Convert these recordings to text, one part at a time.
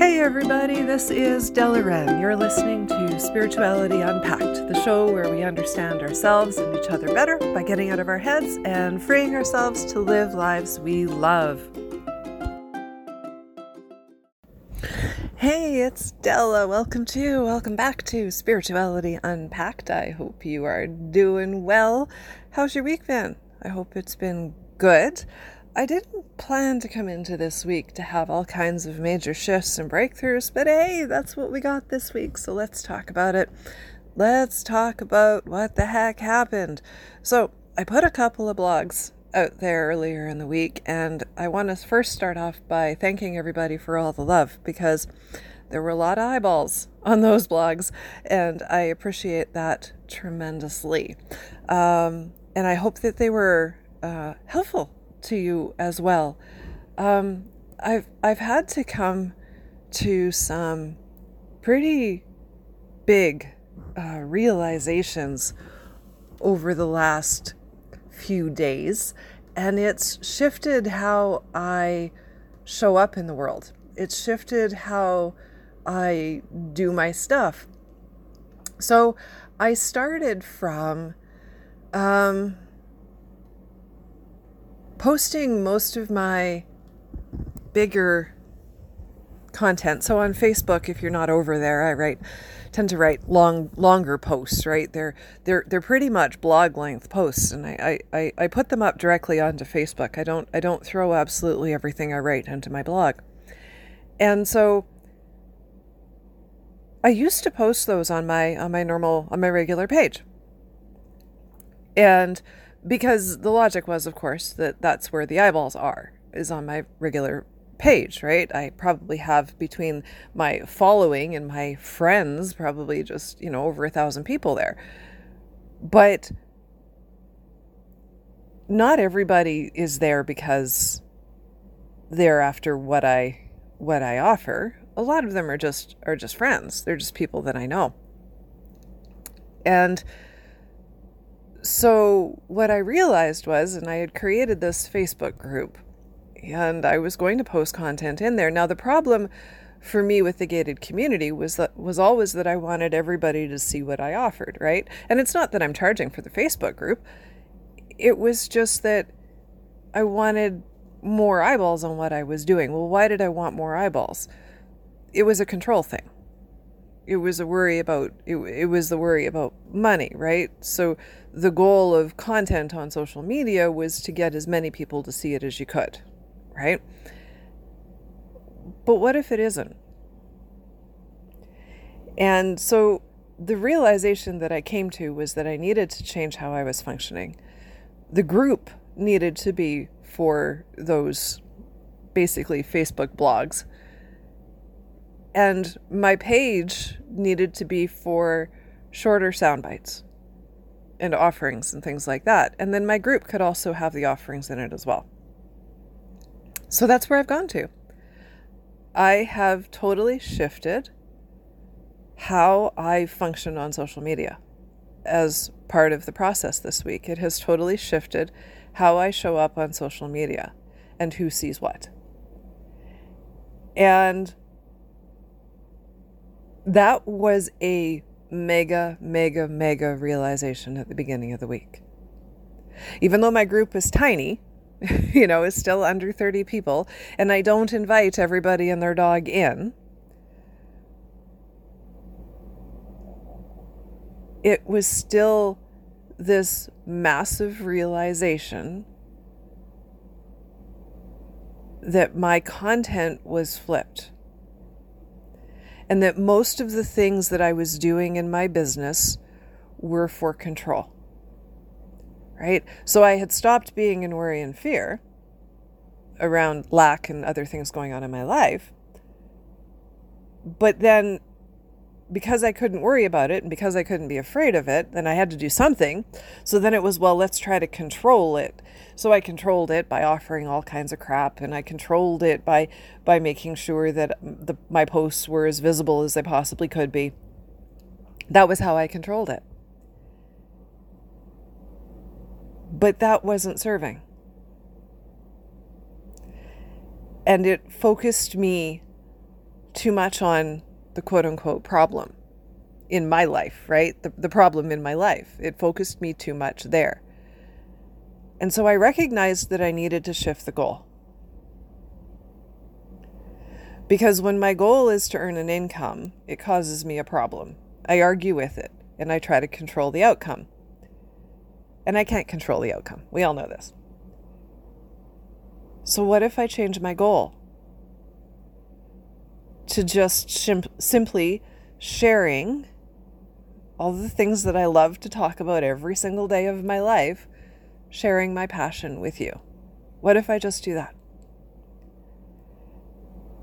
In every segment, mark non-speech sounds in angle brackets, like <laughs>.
Hey everybody, this is Della Wren. You're listening to Spirituality Unpacked, the show where we understand ourselves and each other better by getting out of our heads and freeing ourselves to live lives we love. Hey, it's Della. Welcome to, welcome back to Spirituality Unpacked. I hope you are doing well. How's your week been? I hope it's been good. I didn't plan to come into this week to have all kinds of major shifts and breakthroughs, but hey, that's what we got this week, so let's talk about it. Let's talk about what the heck happened. So, I put a couple of blogs out there earlier in the week, and I want to first start off by thanking everybody for all the love because there were a lot of eyeballs on those blogs, and I appreciate that tremendously. Um, and I hope that they were uh, helpful to you as well. Um, I've I've had to come to some pretty big uh, realizations over the last few days, and it's shifted how I show up in the world. It's shifted how I do my stuff. So I started from um, posting most of my bigger content. So on Facebook, if you're not over there, I write tend to write long longer posts, right? They're they're they're pretty much blog length posts and I, I, I put them up directly onto Facebook. I don't I don't throw absolutely everything I write into my blog. And so I used to post those on my on my normal on my regular page. And because the logic was, of course, that that's where the eyeballs are, is on my regular page, right? I probably have between my following and my friends, probably just, you know, over a thousand people there. But not everybody is there because they're after what I what I offer. A lot of them are just are just friends. They're just people that I know. And so, what I realized was, and I had created this Facebook group, and I was going to post content in there. Now, the problem for me with the gated community was that was always that I wanted everybody to see what I offered, right? And it's not that I'm charging for the Facebook group. It was just that I wanted more eyeballs on what I was doing. Well, why did I want more eyeballs? It was a control thing it was a worry about it, it was the worry about money right? So the goal of content on social media was to get as many people to see it as you could right? But what if it isn't? And so the realization that i came to was that i needed to change how i was functioning. The group needed to be for those basically facebook blogs and my page needed to be for shorter sound bites and offerings and things like that. And then my group could also have the offerings in it as well. So that's where I've gone to. I have totally shifted how I function on social media as part of the process this week. It has totally shifted how I show up on social media and who sees what. And that was a mega, mega, mega realization at the beginning of the week. Even though my group is tiny, <laughs> you know, is still under 30 people, and I don't invite everybody and their dog in, it was still this massive realization that my content was flipped and that most of the things that I was doing in my business were for control. Right? So I had stopped being in worry and fear around lack and other things going on in my life. But then because I couldn't worry about it and because I couldn't be afraid of it, then I had to do something. So then it was, well, let's try to control it. So I controlled it by offering all kinds of crap and I controlled it by by making sure that the, my posts were as visible as they possibly could be. That was how I controlled it. But that wasn't serving. And it focused me too much on the quote unquote problem in my life, right? The, the problem in my life. It focused me too much there. And so I recognized that I needed to shift the goal. Because when my goal is to earn an income, it causes me a problem. I argue with it and I try to control the outcome. And I can't control the outcome. We all know this. So, what if I change my goal to just shim- simply sharing all the things that I love to talk about every single day of my life, sharing my passion with you? What if I just do that?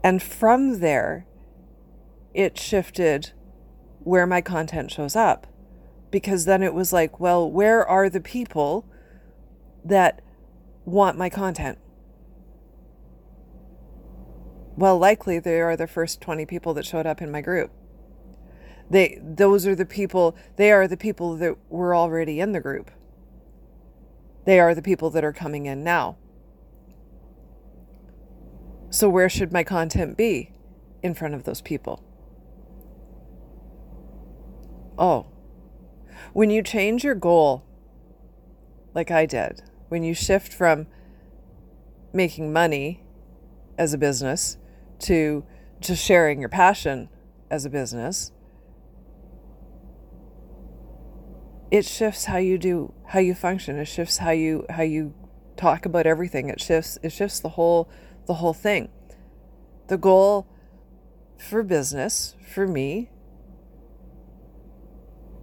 And from there, it shifted where my content shows up. Because then it was like, well, where are the people that want my content? Well, likely they are the first 20 people that showed up in my group. They those are the people, they are the people that were already in the group. They are the people that are coming in now. So, where should my content be? In front of those people. Oh, when you change your goal, like I did, when you shift from making money as a business to just sharing your passion as a business, it shifts how you do how you function. It shifts how you how you talk about everything. It shifts it shifts the whole the whole thing. The goal for business, for me,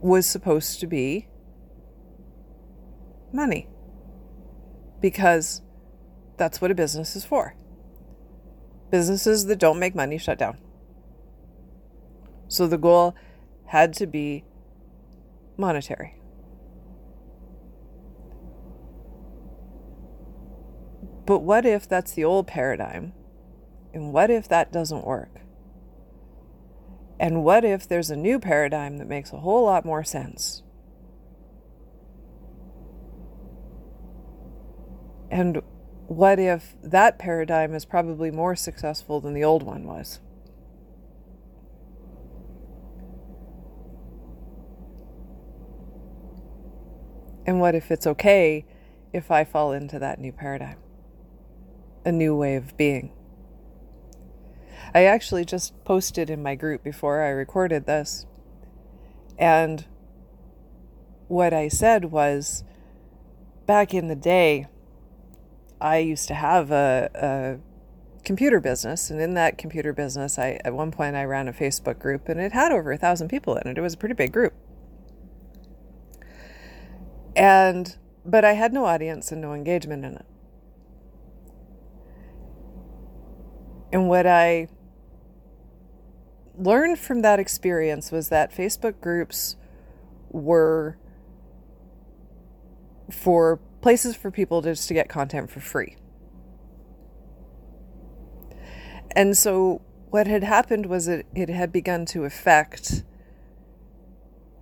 was supposed to be money. Because that's what a business is for. Businesses that don't make money shut down. So the goal had to be monetary. But what if that's the old paradigm and what if that doesn't work? And what if there's a new paradigm that makes a whole lot more sense? And what if that paradigm is probably more successful than the old one was? And what if it's okay if I fall into that new paradigm? A new way of being. I actually just posted in my group before I recorded this. And what I said was back in the day, I used to have a, a computer business, and in that computer business, I at one point I ran a Facebook group, and it had over a thousand people in it. It was a pretty big group, and but I had no audience and no engagement in it. And what I learned from that experience was that Facebook groups were for places for people just to get content for free. And so what had happened was it, it had begun to affect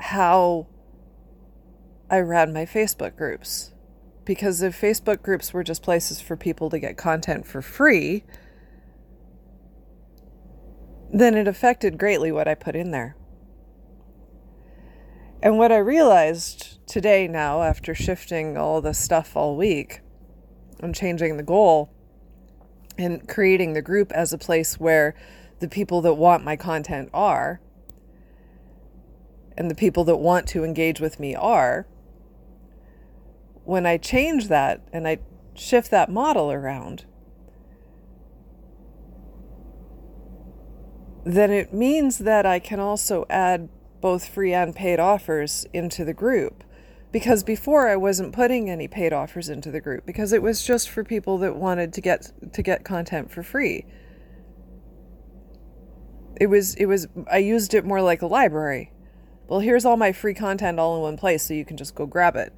how I ran my Facebook groups. Because if Facebook groups were just places for people to get content for free, then it affected greatly what I put in there. And what I realized today now, after shifting all the stuff all week and changing the goal and creating the group as a place where the people that want my content are and the people that want to engage with me are, when I change that and I shift that model around, then it means that I can also add both free and paid offers into the group. Because before I wasn't putting any paid offers into the group because it was just for people that wanted to get to get content for free. It was it was I used it more like a library. Well, here's all my free content all in one place so you can just go grab it.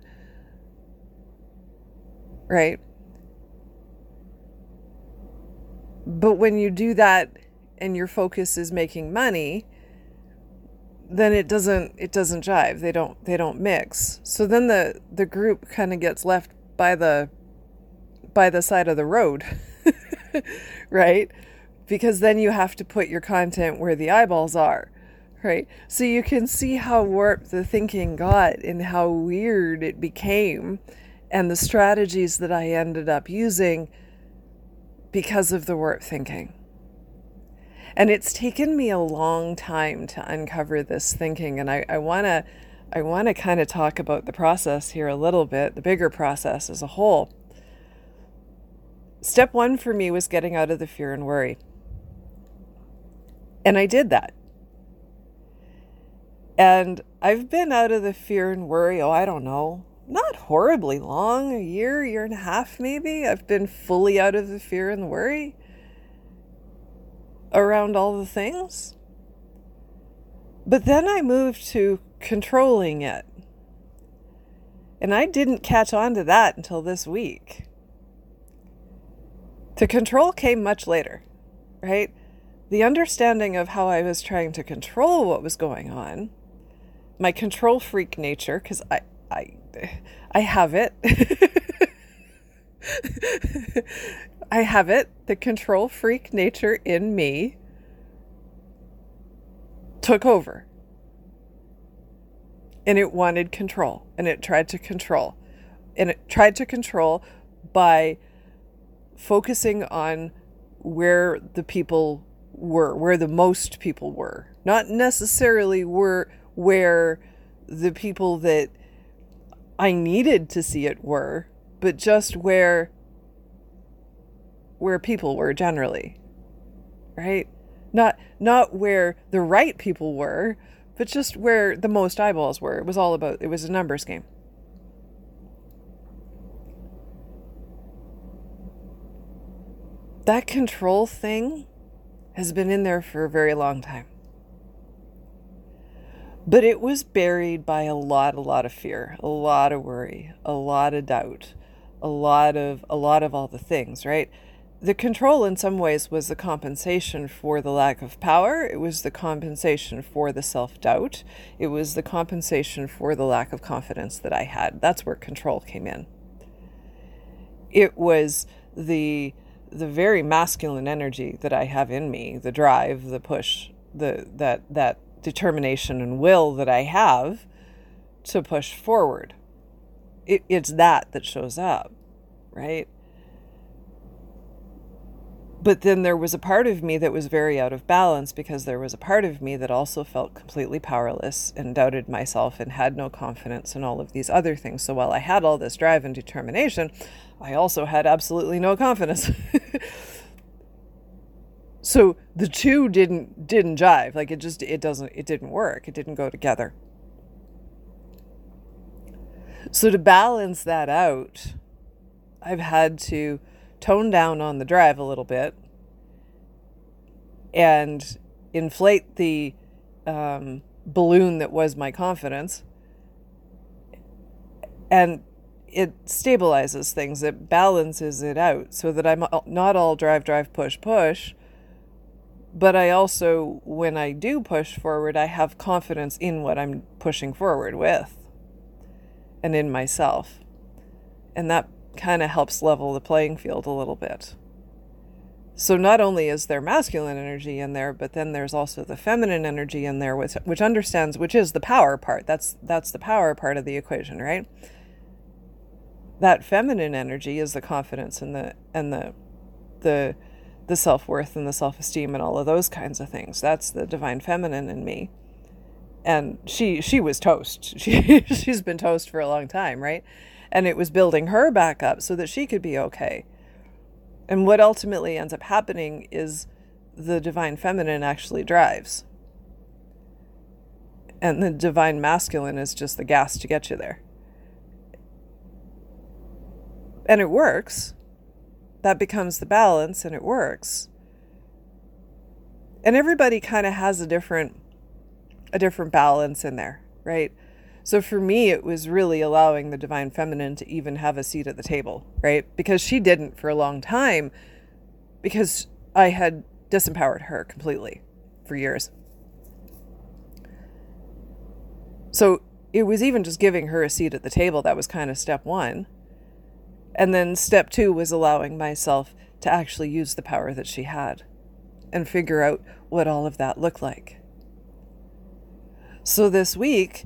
Right? But when you do that and your focus is making money, then it doesn't it doesn't jive. They don't they don't mix. So then the the group kind of gets left by the by the side of the road. <laughs> right? because then you have to put your content where the eyeballs are, right? So you can see how warped the thinking got and how weird it became and the strategies that I ended up using because of the warped thinking. And it's taken me a long time to uncover this thinking. And I, want to I want to kind of talk about the process here a little bit, the bigger process as a whole. Step one for me was getting out of the fear and worry. And I did that. And I've been out of the fear and worry, oh, I don't know, not horribly long, a year, year and a half maybe. I've been fully out of the fear and the worry around all the things. But then I moved to controlling it. And I didn't catch on to that until this week. The control came much later, right? The understanding of how I was trying to control what was going on, my control freak nature, because I, I, I have it. <laughs> I have it. The control freak nature in me took over. And it wanted control. And it tried to control. And it tried to control by focusing on where the people were, where the most people were. Not necessarily were where the people that I needed to see it were, but just where where people were generally. Right? Not not where the right people were, but just where the most eyeballs were. It was all about it was a numbers game. That control thing has been in there for a very long time. But it was buried by a lot, a lot of fear, a lot of worry, a lot of doubt, a lot of a lot of all the things, right? The control in some ways was the compensation for the lack of power. It was the compensation for the self doubt. It was the compensation for the lack of confidence that I had. That's where control came in. It was the the very masculine energy that I have in me, the drive, the push, the that that determination and will that I have to push forward. It, it's that that shows up, right? But then there was a part of me that was very out of balance because there was a part of me that also felt completely powerless and doubted myself and had no confidence in all of these other things. So while I had all this drive and determination, I also had absolutely no confidence. <laughs> so the two didn't didn't jive. Like it just it doesn't it didn't work. It didn't go together. So to balance that out, I've had to tone down on the drive a little bit and inflate the um, balloon that was my confidence. And it stabilizes things, it balances it out so that I'm not all drive, drive, push, push. But I also, when I do push forward, I have confidence in what I'm pushing forward with and in myself. And that kind of helps level the playing field a little bit. So not only is there masculine energy in there, but then there's also the feminine energy in there, which which understands which is the power part. That's that's the power part of the equation, right? That feminine energy is the confidence and the and the the the self-worth and the self-esteem and all of those kinds of things. That's the divine feminine in me. And she she was toast. <laughs> She she's been toast for a long time, right? And it was building her back up so that she could be okay. And what ultimately ends up happening is the divine feminine actually drives. And the divine masculine is just the gas to get you there. And it works. That becomes the balance and it works. And everybody kind of has a different a different balance in there, right? So for me, it was really allowing the divine feminine to even have a seat at the table, right? Because she didn't for a long time because I had disempowered her completely for years. So it was even just giving her a seat at the table that was kind of step one. And then step two was allowing myself to actually use the power that she had and figure out what all of that looked like. So this week,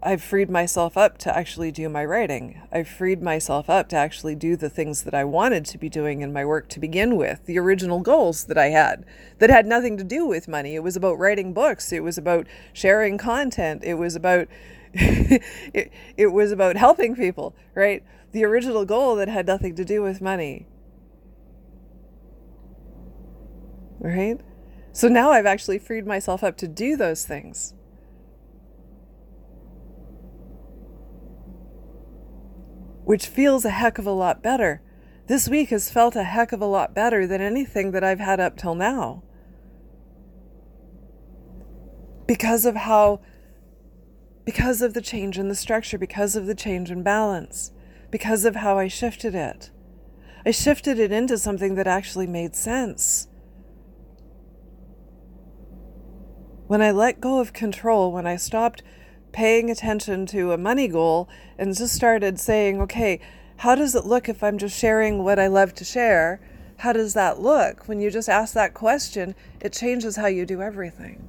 I've freed myself up to actually do my writing. I've freed myself up to actually do the things that I wanted to be doing in my work to begin with, the original goals that I had that had nothing to do with money. It was about writing books, it was about sharing content, it was about <laughs> it, it was about helping people, right? The original goal that had nothing to do with money. Right? So now I've actually freed myself up to do those things. Which feels a heck of a lot better. This week has felt a heck of a lot better than anything that I've had up till now. Because of how, because of the change in the structure, because of the change in balance, because of how I shifted it. I shifted it into something that actually made sense. When I let go of control, when I stopped paying attention to a money goal and just started saying, okay, how does it look if I'm just sharing what I love to share? How does that look? When you just ask that question, it changes how you do everything.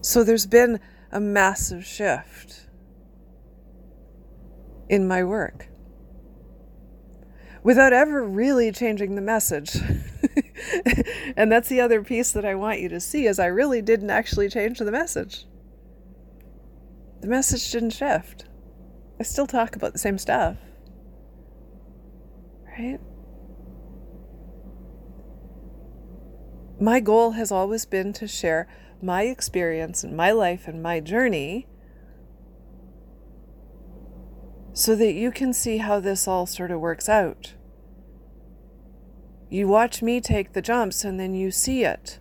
So there's been a massive shift in my work without ever really changing the message. <laughs> and that's the other piece that I want you to see is I really didn't actually change the message. The message didn't shift. I still talk about the same stuff. Right? My goal has always been to share my experience and my life and my journey so that you can see how this all sort of works out. You watch me take the jumps and then you see it.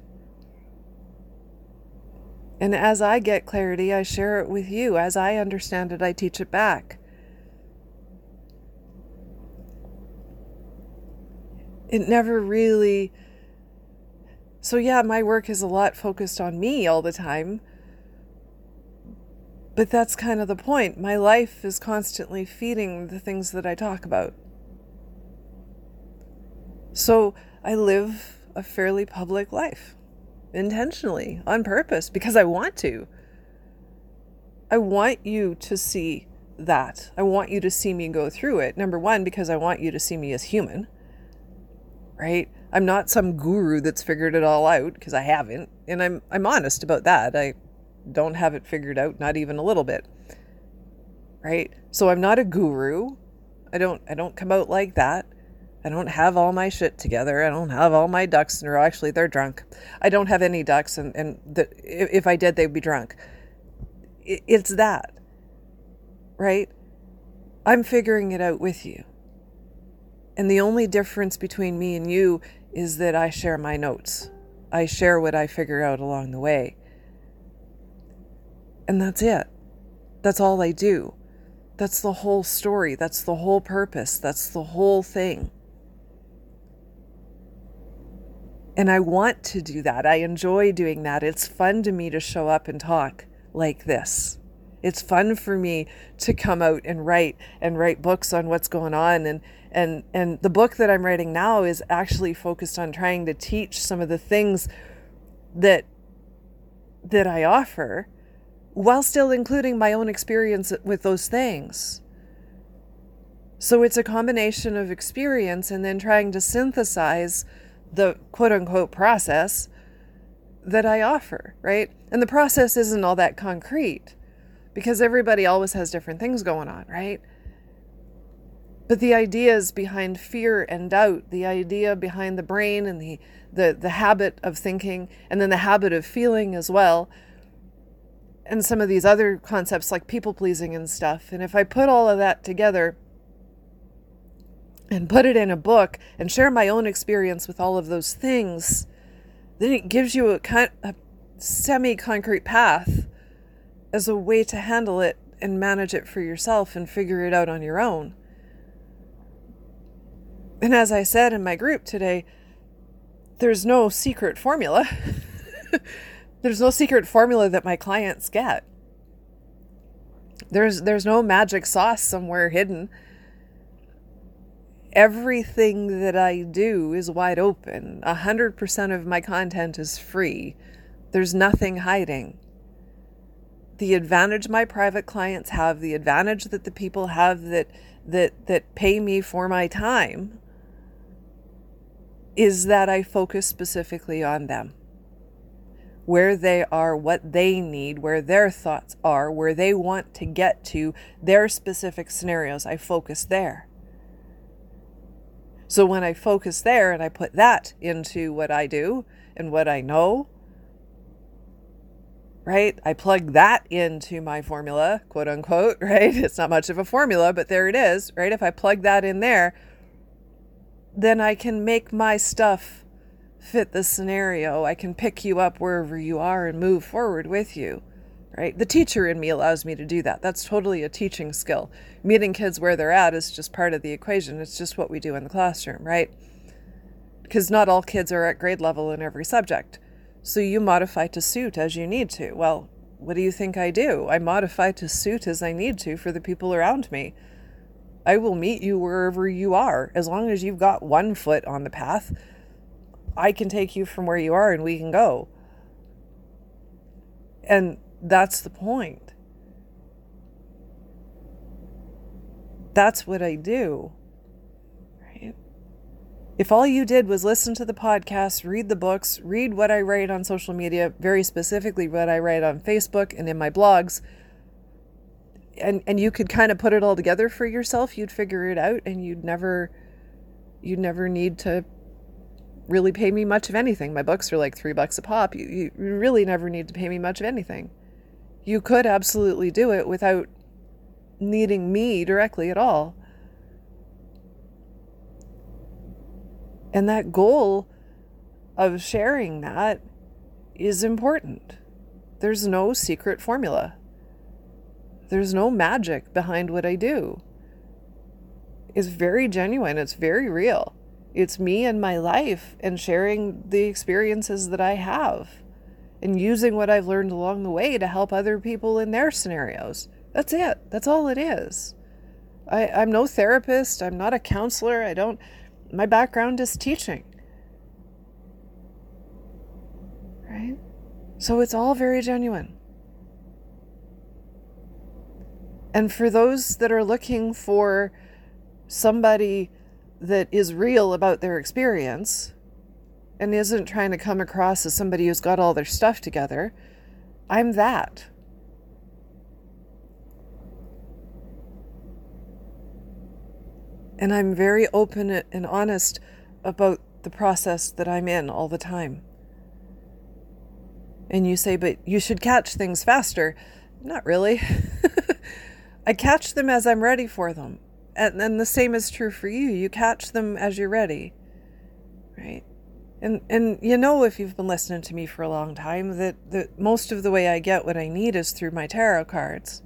And as I get clarity, I share it with you. As I understand it, I teach it back. It never really. So, yeah, my work is a lot focused on me all the time. But that's kind of the point. My life is constantly feeding the things that I talk about. So I live a fairly public life intentionally, on purpose, because I want to. I want you to see that. I want you to see me go through it. Number one, because I want you to see me as human, right? I'm not some guru that's figured it all out because I haven't, and I'm I'm honest about that. I don't have it figured out, not even a little bit. Right? So I'm not a guru. I don't I don't come out like that. I don't have all my shit together. I don't have all my ducks in a row. Actually, they're drunk. I don't have any ducks, and, and the, if I did, they'd be drunk. It's that, right? I'm figuring it out with you. And the only difference between me and you is that I share my notes. I share what I figure out along the way. And that's it. That's all I do. That's the whole story. That's the whole purpose. That's the whole thing. And I want to do that. I enjoy doing that. It's fun to me to show up and talk like this. It's fun for me to come out and write and write books on what's going on and and and the book that I'm writing now is actually focused on trying to teach some of the things that that I offer while still including my own experience with those things. So it's a combination of experience and then trying to synthesize the quote unquote process that I offer, right? And the process isn't all that concrete because everybody always has different things going on, right? But the ideas behind fear and doubt, the idea behind the brain and the, the, the habit of thinking, and then the habit of feeling as well, and some of these other concepts like people pleasing and stuff. And if I put all of that together, and put it in a book and share my own experience with all of those things, then it gives you a, kind, a semi concrete path as a way to handle it and manage it for yourself and figure it out on your own. And as I said in my group today, there's no secret formula. <laughs> there's no secret formula that my clients get. There's there's no magic sauce somewhere hidden everything that I do is wide open. 100% of my content is free. There's nothing hiding. The advantage my private clients have, the advantage that the people have that that that pay me for my time is that I focus specifically on them. Where they are, what they need, where their thoughts are, where they want to get to, their specific scenarios, I focus there. So when I focus there and I put that into what I do and what I know, right? I plug that into my formula, quote unquote, <laughs> right? It's not much of a formula, but there it is, right? If I plug that in there, then I can make my stuff fit the scenario. I can pick you up wherever you are and move forward with you, right? The teacher in me allows me to do that. That's totally a teaching skill. Meeting kids where they're at is just part of the equation. It's just what we do in the classroom, right? Because not all kids are at grade level in every subject. So you modify to suit as you need to. Well, what do you think I do? I modify to suit as I need to for the people around me. I will meet you wherever you are. As long as you've got one foot on the path, I can take you from where you are and we can go. And that's the point. That's what I do. If all you did was listen to the podcast, read the books, read what I write on social media, very specifically what I write on Facebook and in my blogs, and and you could kind of put it all together for yourself you'd figure it out and you'd never you'd never need to really pay me much of anything. My books are like three bucks a pop. You, you really never need to pay me much of anything. You could absolutely do it without needing me directly at all. And that goal of sharing that is important. There's no secret formula. There's no magic behind what I do. It's very genuine, it's very real. It's me and my life and sharing the experiences that I have and using what I've learned along the way to help other people in their scenarios. That's it. That's all it is. I, I'm no therapist. I'm not a counselor. I don't, my background is teaching. Right? So it's all very genuine. And for those that are looking for somebody that is real about their experience and isn't trying to come across as somebody who's got all their stuff together, I'm that. And I'm very open and honest about the process that I'm in all the time. And you say, but you should catch things faster. Not really. <laughs> I catch them as I'm ready for them. And then the same is true for you. You catch them as you're ready. Right? And and you know if you've been listening to me for a long time that, that most of the way I get what I need is through my tarot cards.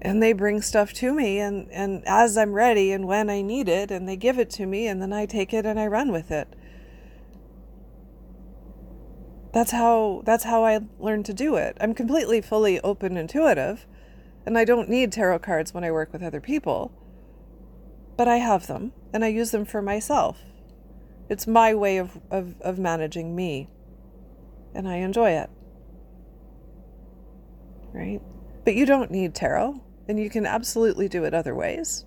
And they bring stuff to me and, and as I'm ready and when I need it and they give it to me and then I take it and I run with it. That's how that's how I learned to do it. I'm completely fully open intuitive and I don't need tarot cards when I work with other people. But I have them, and I use them for myself. It's my way of, of, of managing me, and I enjoy it. Right? But you don't need tarot, and you can absolutely do it other ways.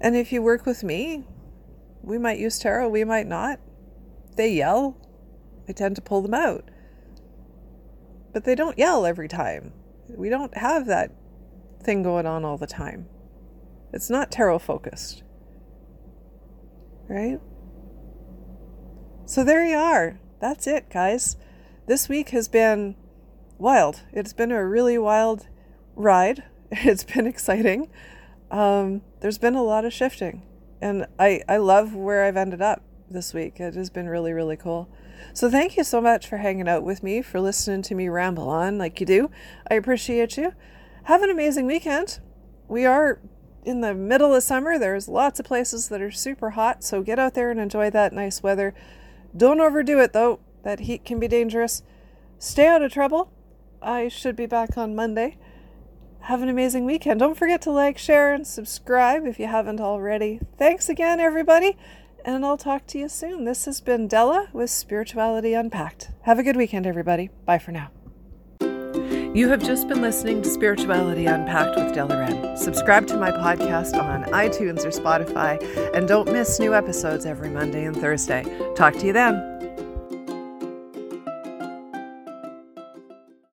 And if you work with me, we might use tarot, we might not. They yell. I tend to pull them out but they don't yell every time. We don't have that thing going on all the time. It's not tarot focused. Right? So there you are. That's it, guys. This week has been wild. It's been a really wild ride. <laughs> It's been exciting. Um, there's been a lot of shifting, and I, I love where I've ended up this week. It has been really, really cool. So thank you so much for hanging out with me, for listening to me ramble on like you do. I appreciate you. Have an amazing weekend. We are in the middle of summer. There's lots of places that are super hot, so get out there and enjoy that nice weather. Don't overdo it though. That heat can be dangerous. Stay out of trouble. I should be back on Monday. have an amazing weekend. Don't forget to like, share, and subscribe if you haven't already. Thanks again, everybody, and I'll talk to you soon. This has been Della with Spirituality Unpacked. Have a good weekend, everybody. Bye for now. You have just been listening to Spirituality Unpacked with Della Wren. Subscribe to my podcast on iTunes or Spotify, and don't miss new episodes every Monday and Thursday. Talk to you then.